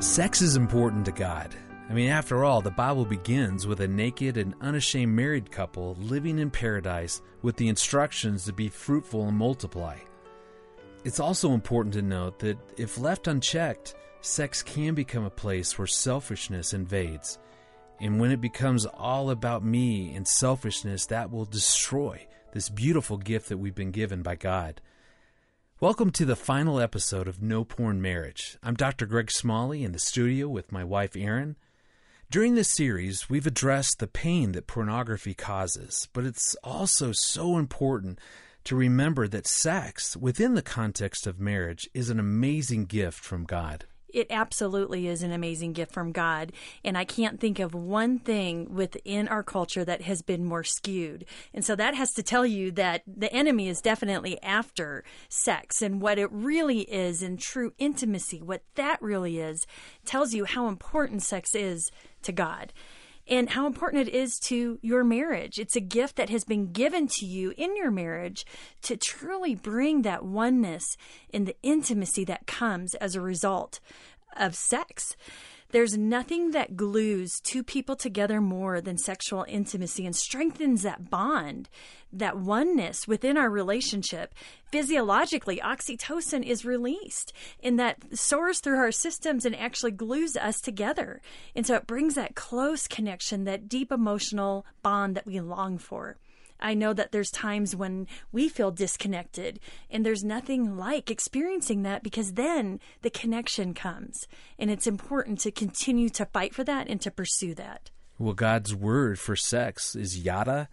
Sex is important to God. I mean, after all, the Bible begins with a naked and unashamed married couple living in paradise with the instructions to be fruitful and multiply. It's also important to note that if left unchecked, sex can become a place where selfishness invades. And when it becomes all about me and selfishness, that will destroy this beautiful gift that we've been given by God. Welcome to the final episode of No Porn Marriage. I'm Dr. Greg Smalley in the studio with my wife Erin. During this series, we've addressed the pain that pornography causes, but it's also so important to remember that sex, within the context of marriage, is an amazing gift from God it absolutely is an amazing gift from God. And I can't think of one thing within our culture that has been more skewed. And so that has to tell you that the enemy is definitely after sex and what it really is in true intimacy, what that really is, tells you how important sex is to God and how important it is to your marriage. It's a gift that has been given to you in your marriage to truly bring that oneness and the intimacy that comes as a result of sex. There's nothing that glues two people together more than sexual intimacy and strengthens that bond, that oneness within our relationship. Physiologically, oxytocin is released and that soars through our systems and actually glues us together. And so it brings that close connection, that deep emotional bond that we long for. I know that there's times when we feel disconnected, and there's nothing like experiencing that because then the connection comes. And it's important to continue to fight for that and to pursue that. Well, God's word for sex is yada.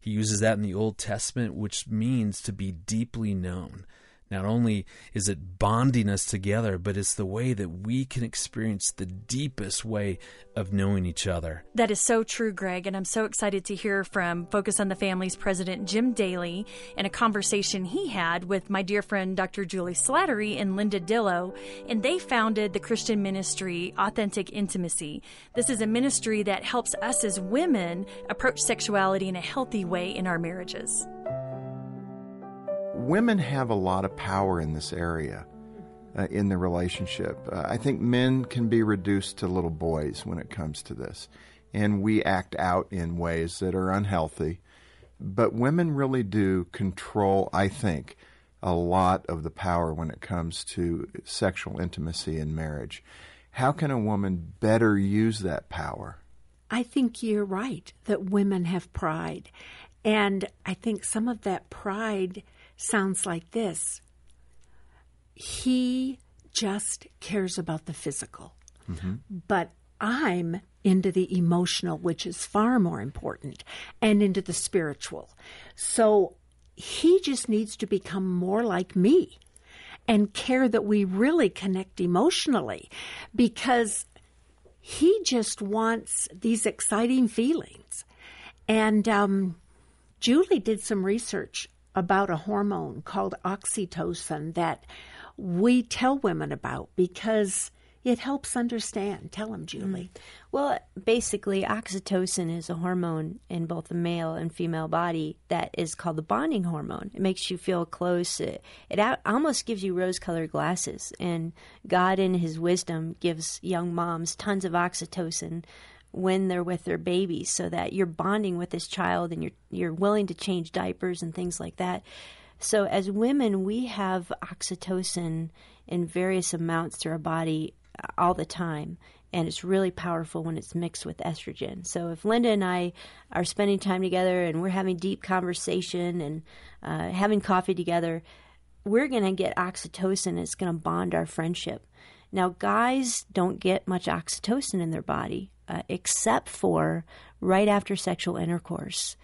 He uses that in the Old Testament, which means to be deeply known. Not only is it bonding us together, but it's the way that we can experience the deepest way of knowing each other. That is so true, Greg. And I'm so excited to hear from Focus on the Family's president, Jim Daly, and a conversation he had with my dear friend, Dr. Juli Slattery and Linda Dillow. And they founded the Christian ministry, Authentic Intimacy. This is a ministry that helps us as women approach sexuality in a healthy way in our marriages women have a lot of power in this area uh, in the relationship. Uh, I think men can be reduced to little boys when it comes to this, and we act out in ways that are unhealthy. But women really do control, I think, a lot of the power when it comes to sexual intimacy in marriage. How can a woman better use that power? I think you're right that women have pride. And I think some of that pride sounds like this He just cares about the physical, mm-hmm. but I'm into the emotional, which is far more important, and into the spiritual. So he just needs to become more like me and care that we really connect emotionally because he just wants these exciting feelings. And um, Juli did some research about a hormone called oxytocin that we tell women about because it helps understand. Tell them, Juli. Mm. Well, basically, oxytocin is a hormone in both the male and female body that is called the bonding hormone. It makes you feel close. It, it almost gives you rose colored glasses. And God, in His wisdom, gives young moms tons of oxytocin when they're with their babies so that you're bonding with this child and you're you're willing to change diapers and things like that. So as women, we have oxytocin in various amounts through our body uh, all the time and it's really powerful when it's mixed with estrogen. So if Linda and I are spending time together and we're having deep conversation and uh, having coffee together, we're going to get oxytocin. It's going to bond our friendship. Now, guys don't get much oxytocin in their body uh, except for right after sexual intercourse.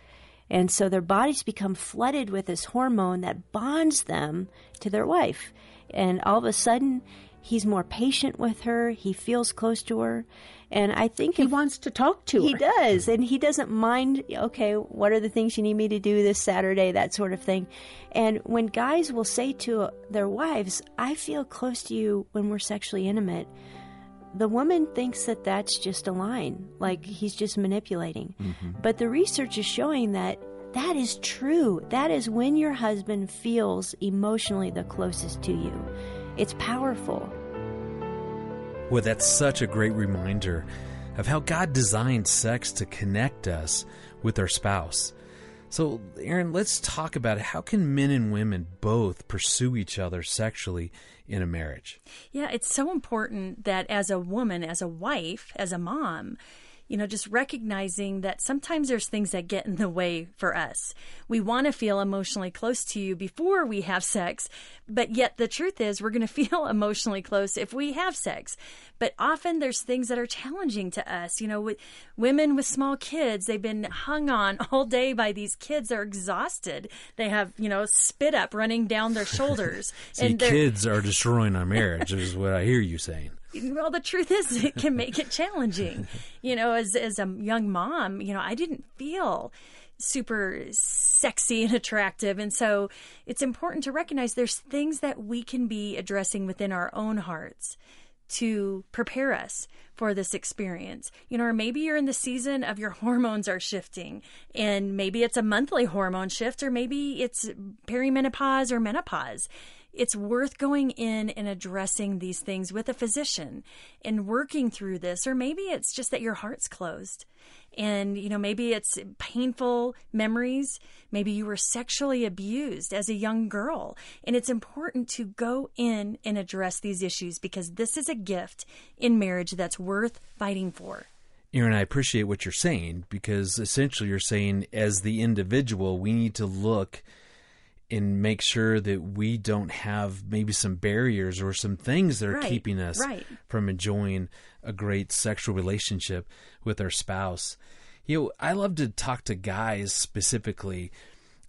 And so their bodies become flooded with this hormone that bonds them to their wife. And all of a sudden, he's more patient with her. He feels close to her. And I think he if, wants to talk to he her. He does. And he doesn't mind, okay, what are the things you need me to do this Saturday, that sort of thing. And when guys will say to their wives, I feel close to you when we're sexually intimate, the woman thinks that that's just a line, like he's just manipulating. Mm-hmm. But the research is showing that that is true. That is when your husband feels emotionally the closest to you. It's powerful. Well, that's such a great reminder of how God designed sex to connect us with our spouse. So, Erin, let's talk about how can men and women both pursue each other sexually in a marriage? Yeah, it's so important that as a woman, as a wife, as a mom, you know, just recognizing that sometimes there's things that get in the way for us. We want to feel emotionally close to you before we have sex, but yet the truth is we're going to feel emotionally close if we have sex. But often there's things that are challenging to us. You know, with women with small kids, they've been hung on all day by these kids. They're exhausted. They have, you know, spit up running down their shoulders. See, and kids are destroying our marriage, is what I hear you saying. Well the truth is it can make it challenging. You know as as a young mom you know i didn't feel super sexy and attractive. And so it's important to recognize there's things that we can be addressing within our own hearts to prepare us for this experience. You know, or maybe you're in the season of your hormones are shifting and maybe it's a monthly hormone shift or maybe it's perimenopause or menopause it's worth going in and addressing these things with a physician and working through this or maybe it's just that your heart's closed and you know maybe it's painful memories. Maybe you were sexually abused as a young girl and it's important to go in and address these issues because this is a gift in marriage that's worth fighting for. Erin, I appreciate what you're saying because essentially you're saying as the individual, we need to look and make sure that we don't have maybe some barriers or some things that are Right, keeping us right. from enjoying a great sexual relationship with our spouse. You know, I love to talk to guys specifically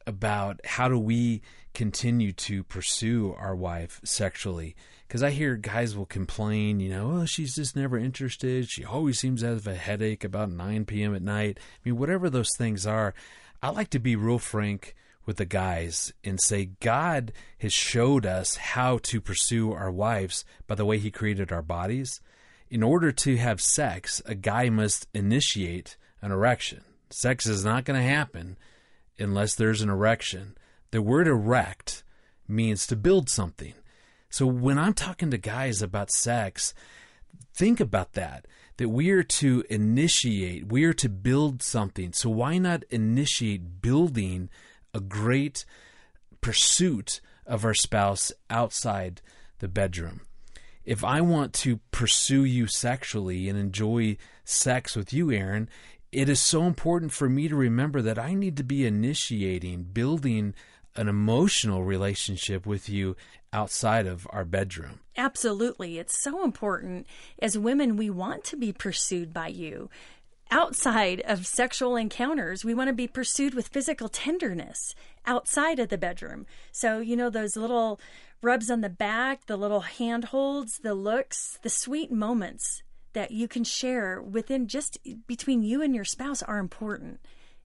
about how do we continue to pursue our wife sexually because i hear guys will complain you know oh she's just never interested she always seems to have a headache about 9 p.m at night i mean whatever those things are i like to be real frank with the guys and say god has showed us how to pursue our wives by the way he created our bodies in order to have sex a guy must initiate an erection sex is not going to happen unless there's an erection. The word erect means to build something. So when I'm talking to guys about sex, think about that. That we are to initiate, we are to build something. So why not initiate building a great pursuit of our spouse outside the bedroom? If I want to pursue you sexually and enjoy sex with you, Erin, it is so important for me to remember that I need to be initiating, building an emotional relationship with you outside of our bedroom. Absolutely. It's so important. As women, we want to be pursued by you. Outside of sexual encounters, we want to be pursued with physical tenderness outside of the bedroom. So, you know, those little rubs on the back, the little handholds, the looks, the sweet moments that you can share within just between you and your spouse are important.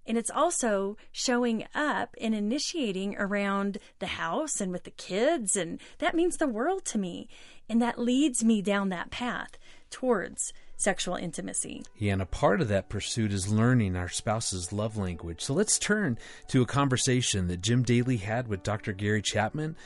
And it's also showing up and initiating around the house and with the kids. And that means the world to me. And that leads me down that path towards sexual intimacy. Yeah, and a part of that pursuit is learning our spouse's love language. So let's turn to a conversation that Jim Daly had with Dr. Gary Chapman.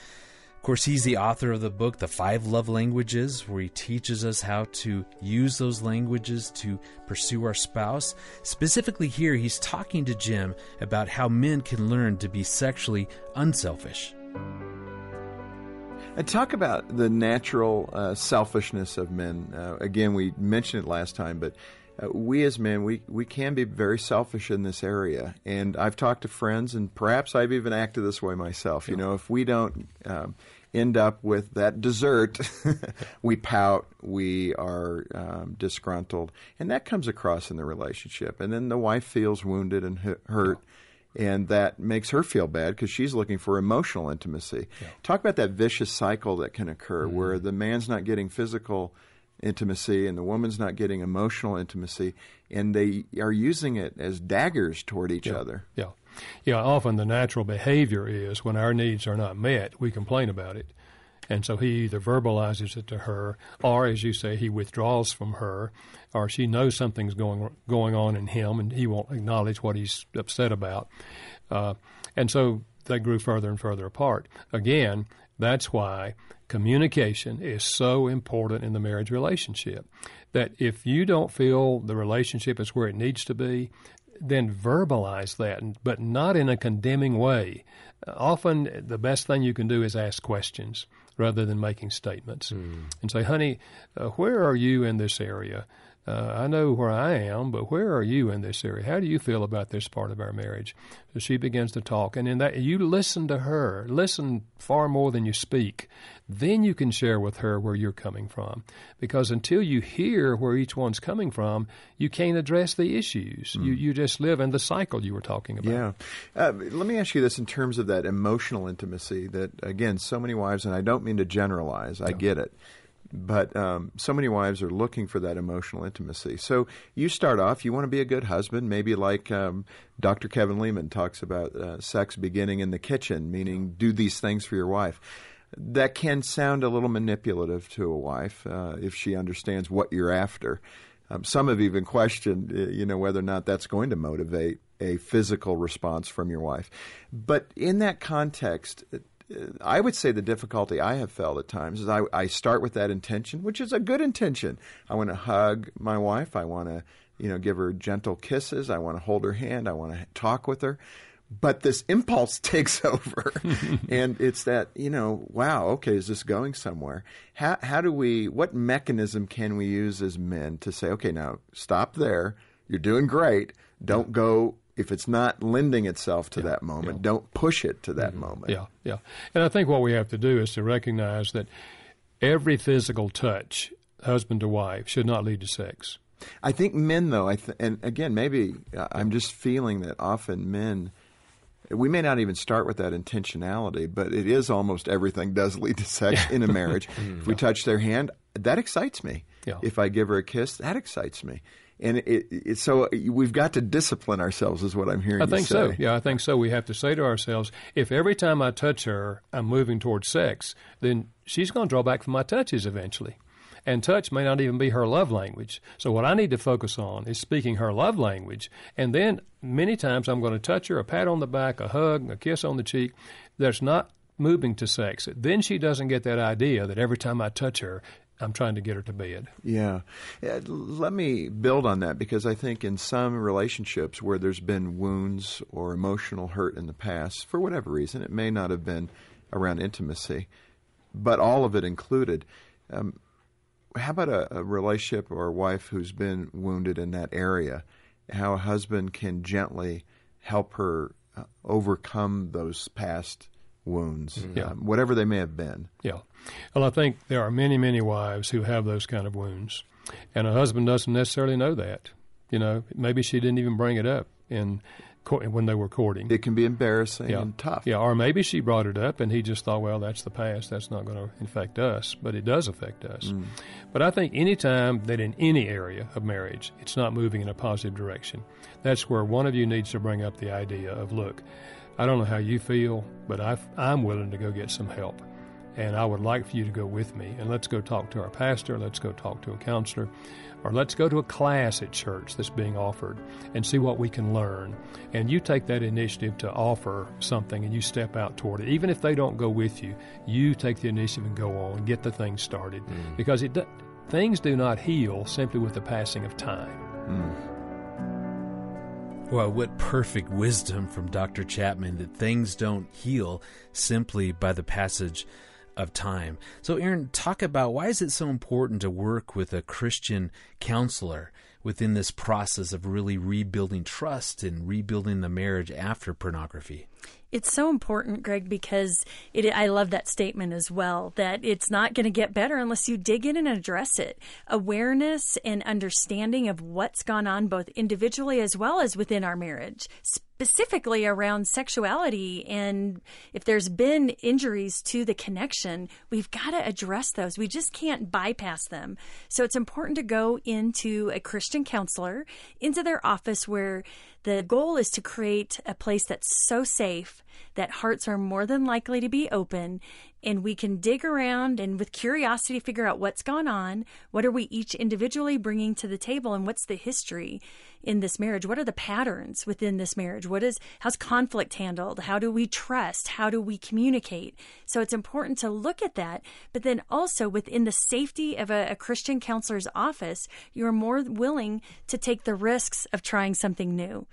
Of course, he's the author of the book, The Five Love Languages, where he teaches us how to use those languages to pursue our spouse. Specifically, here, he's talking to Jim about how men can learn to be sexually unselfish. And talk about the natural uh, selfishness of men. Uh, again, we mentioned it last time, but uh, we as men, we, we can be very selfish in this area. And I've talked to friends, and perhaps I've even acted this way myself. You know, if we don't um, end up with that dessert, we pout, we are um, disgruntled, and that comes across in the relationship. And then the wife feels wounded and hu- hurt. And that makes her feel bad because she's looking for emotional intimacy. Talk about that vicious cycle that can occur mm-hmm. where the man's not getting physical intimacy and the woman's not getting emotional intimacy, and they are using it as daggers toward each other. Yeah. Yeah, often the natural behavior is when our needs are not met, we complain about it. And so he either verbalizes it to her, or as you say, he withdraws from her, or she knows something's going going on in him, and he won't acknowledge what he's upset about. Uh, and so they grew further and further apart. Again, that's why communication is so important in the marriage relationship. That if you don't feel the relationship is where it needs to be, then verbalize that, but not in a condemning way. Often, the best thing you can do is ask questions rather than making statements mm. and say, honey, uh, where are you in this area? Uh, I know where I am, but where are you in this area? How do you feel about this part of our marriage? So she begins to talk, and in that you listen to her, listen far more than you speak. Then you can share with her where you're coming from, because until you hear where each one's coming from, you can't address the issues. Mm. You you just live in the cycle you were talking about. Yeah. Uh, let me ask you this in terms of that emotional intimacy. That again, so many wives, and I don't mean to generalize. I get it but um, so many wives are looking for that emotional intimacy. So you start off, you want to be a good husband, maybe like um, Dr. Kevin Leman talks about uh, sex beginning in the kitchen, meaning do these things for your wife. That can sound a little manipulative to a wife uh, if she understands what you're after. Um, some have even questioned, uh, you know, whether or not that's going to motivate a physical response from your wife. But in that context, I would say the difficulty I have felt at times is I, I start with that intention, which is a good intention. I want to hug my wife. I want to, you know, give her gentle kisses. I want to hold her hand. I want to talk with her. But this impulse takes over, and it's that you know, wow, okay, is this going somewhere? How how do we? What mechanism can we use as men to say, okay, now stop there. You're doing great. Don't go if it's not lending itself to yeah, that moment, yeah. don't push it to that mm-hmm. moment. Yeah, yeah. And I think what we have to do is to recognize that every physical touch, husband to wife, should not lead to sex. I think men, though, I th- and again, maybe uh, I'm just feeling that often men. We may not even start with that intentionality, but it is almost everything does lead to sex in a marriage. Mm-hmm. if we touch their hand, that excites me. If I give her a kiss, that excites me and it, it, so we've got to discipline ourselves, is what I'm hearing. I think so. Yeah, I think so. We have to say to ourselves, if every time I touch her, I'm moving towards sex, then she's going to draw back from my touches eventually. And touch may not even be her love language. So what I need to focus on is speaking her love language. And then many times I'm going to touch her, a pat on the back, a hug, a kiss on the cheek. That's not moving to sex. Then she doesn't get that idea that every time I touch her, I'm trying to get her to bed. Yeah. Let me build on that because I think in some relationships where there's been wounds or emotional hurt in the past, for whatever reason, it may not have been around intimacy, but all of it included. Um, how about a, a relationship or a wife who's been wounded in that area? How a husband can gently help her uh, overcome those past wounds, yeah. um, whatever they may have been. Yeah. Well, I think there are many, many wives who have those kind of wounds, and a husband doesn't necessarily know that. You know, maybe she didn't even bring it up in when they were courting. It can be embarrassing yeah. and tough. Yeah, or maybe she brought it up and he just thought, well, that's the past. That's not going to affect us, but it does affect us. Mm. But I think any time that in any area of marriage it's not moving in a positive direction, that's where one of you needs to bring up the idea of, look, I don't know how you feel, but i am willing to go get some help. And I would like for you to go with me. And let's go talk to our pastor. Let's go talk to a counselor. Or let's go to a class at church that's being offered and see what we can learn. And you take that initiative to offer something and you step out toward it. Even if they don't go with you, you take the initiative and go on and get the thing started. Mm. Because it, things do not heal simply with the passing of time. Mm. Well, what perfect wisdom from Dr. Chapman that things don't heal simply by the passage of time. So, Erin, talk about why is it so important to work with a Christian counselor within this process of really rebuilding trust and rebuilding the marriage after pornography? It's so important, Greg, because it, I love that statement as well that it's not going to get better unless you dig in and address it. Awareness and understanding of what's gone on both individually as well as within our marriage, specifically around sexuality. And if there's been injuries to the connection, we've got to address those. We just can't bypass them. So it's important to go into a Christian counselor, into their office where the goal is to create a place that's so safe that hearts are more than likely to be open and we can dig around and with curiosity figure out what's gone on. What are we each individually bringing to the table and what's the history in this marriage? What are the patterns within this marriage? What is, how's conflict handled? How do we trust? How do we communicate? So it's important to look at that, but then also within the safety of a, a Christian counselor's office, you're more willing to take the risks of trying something new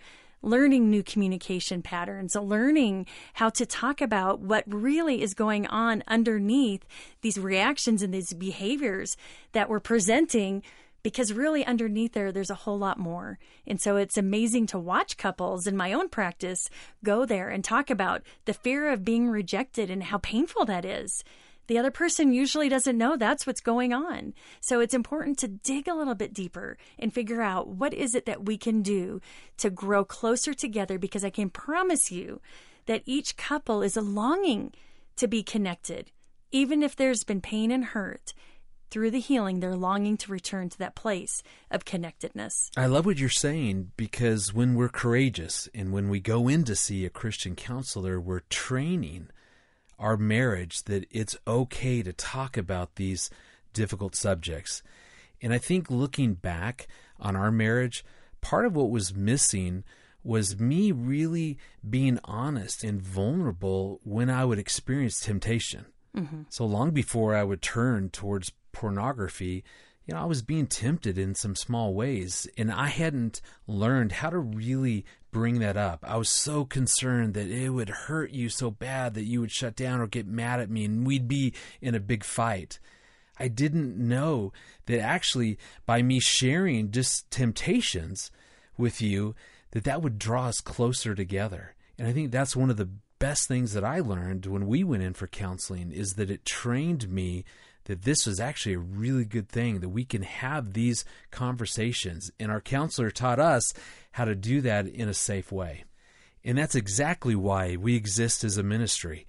learning new communication patterns, learning how to talk about what really is going on underneath these reactions and these behaviors that we're presenting because really underneath there there's a whole lot more. And so it's amazing to watch couples in my own practice go there and talk about the fear of being rejected and how painful that is the other person usually doesn't know that's what's going on. So it's important to dig a little bit deeper and figure out what is it that we can do to grow closer together because I can promise you that each couple is a longing to be connected. Even if there's been pain and hurt, through the healing, they're longing to return to that place of connectedness. I love what you're saying because when we're courageous and when we go in to see a Christian counselor, we're training our marriage that it's okay to talk about these difficult subjects. And I think looking back on our marriage, part of what was missing was me really being honest and vulnerable when I would experience temptation. Mm-hmm. So long before I would turn towards pornography, you know, I was being tempted in some small ways, and I hadn't learned how to really bring that up. I was so concerned that it would hurt you so bad that you would shut down or get mad at me, and we'd be in a big fight. I didn't know that actually by me sharing just temptations with you, that that would draw us closer together. And I think that's one of the best things that I learned when we went in for counseling is that it trained me that this was actually a really good thing that we can have these conversations. And our counselor taught us how to do that in a safe way. And that's exactly why we exist as a ministry.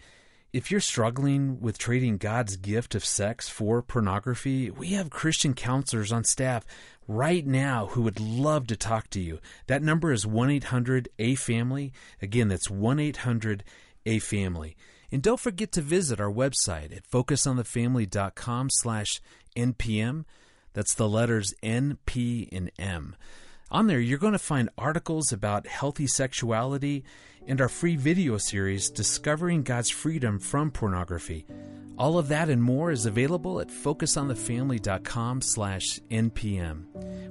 If you're struggling with trading God's gift of sex for pornography, we have Christian counselors on staff right now who would love to talk to you. That number is 1 800 A Family. Again, that's 1 800 A Family. And don't forget to visit our website at focusonthefamily.com slash NPM. That's the letters N, P, and M. On there, you're going to find articles about healthy sexuality and our free video series, Discovering God's Freedom from Pornography. All of that and more is available at focusonthefamily.com slash NPM.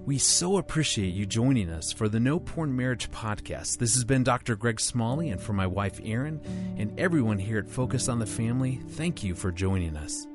We so appreciate you joining us for the No Porn Marriage podcast. This has been Dr. Greg Smalley, and for my wife Erin and everyone here at Focus on the Family, thank you for joining us.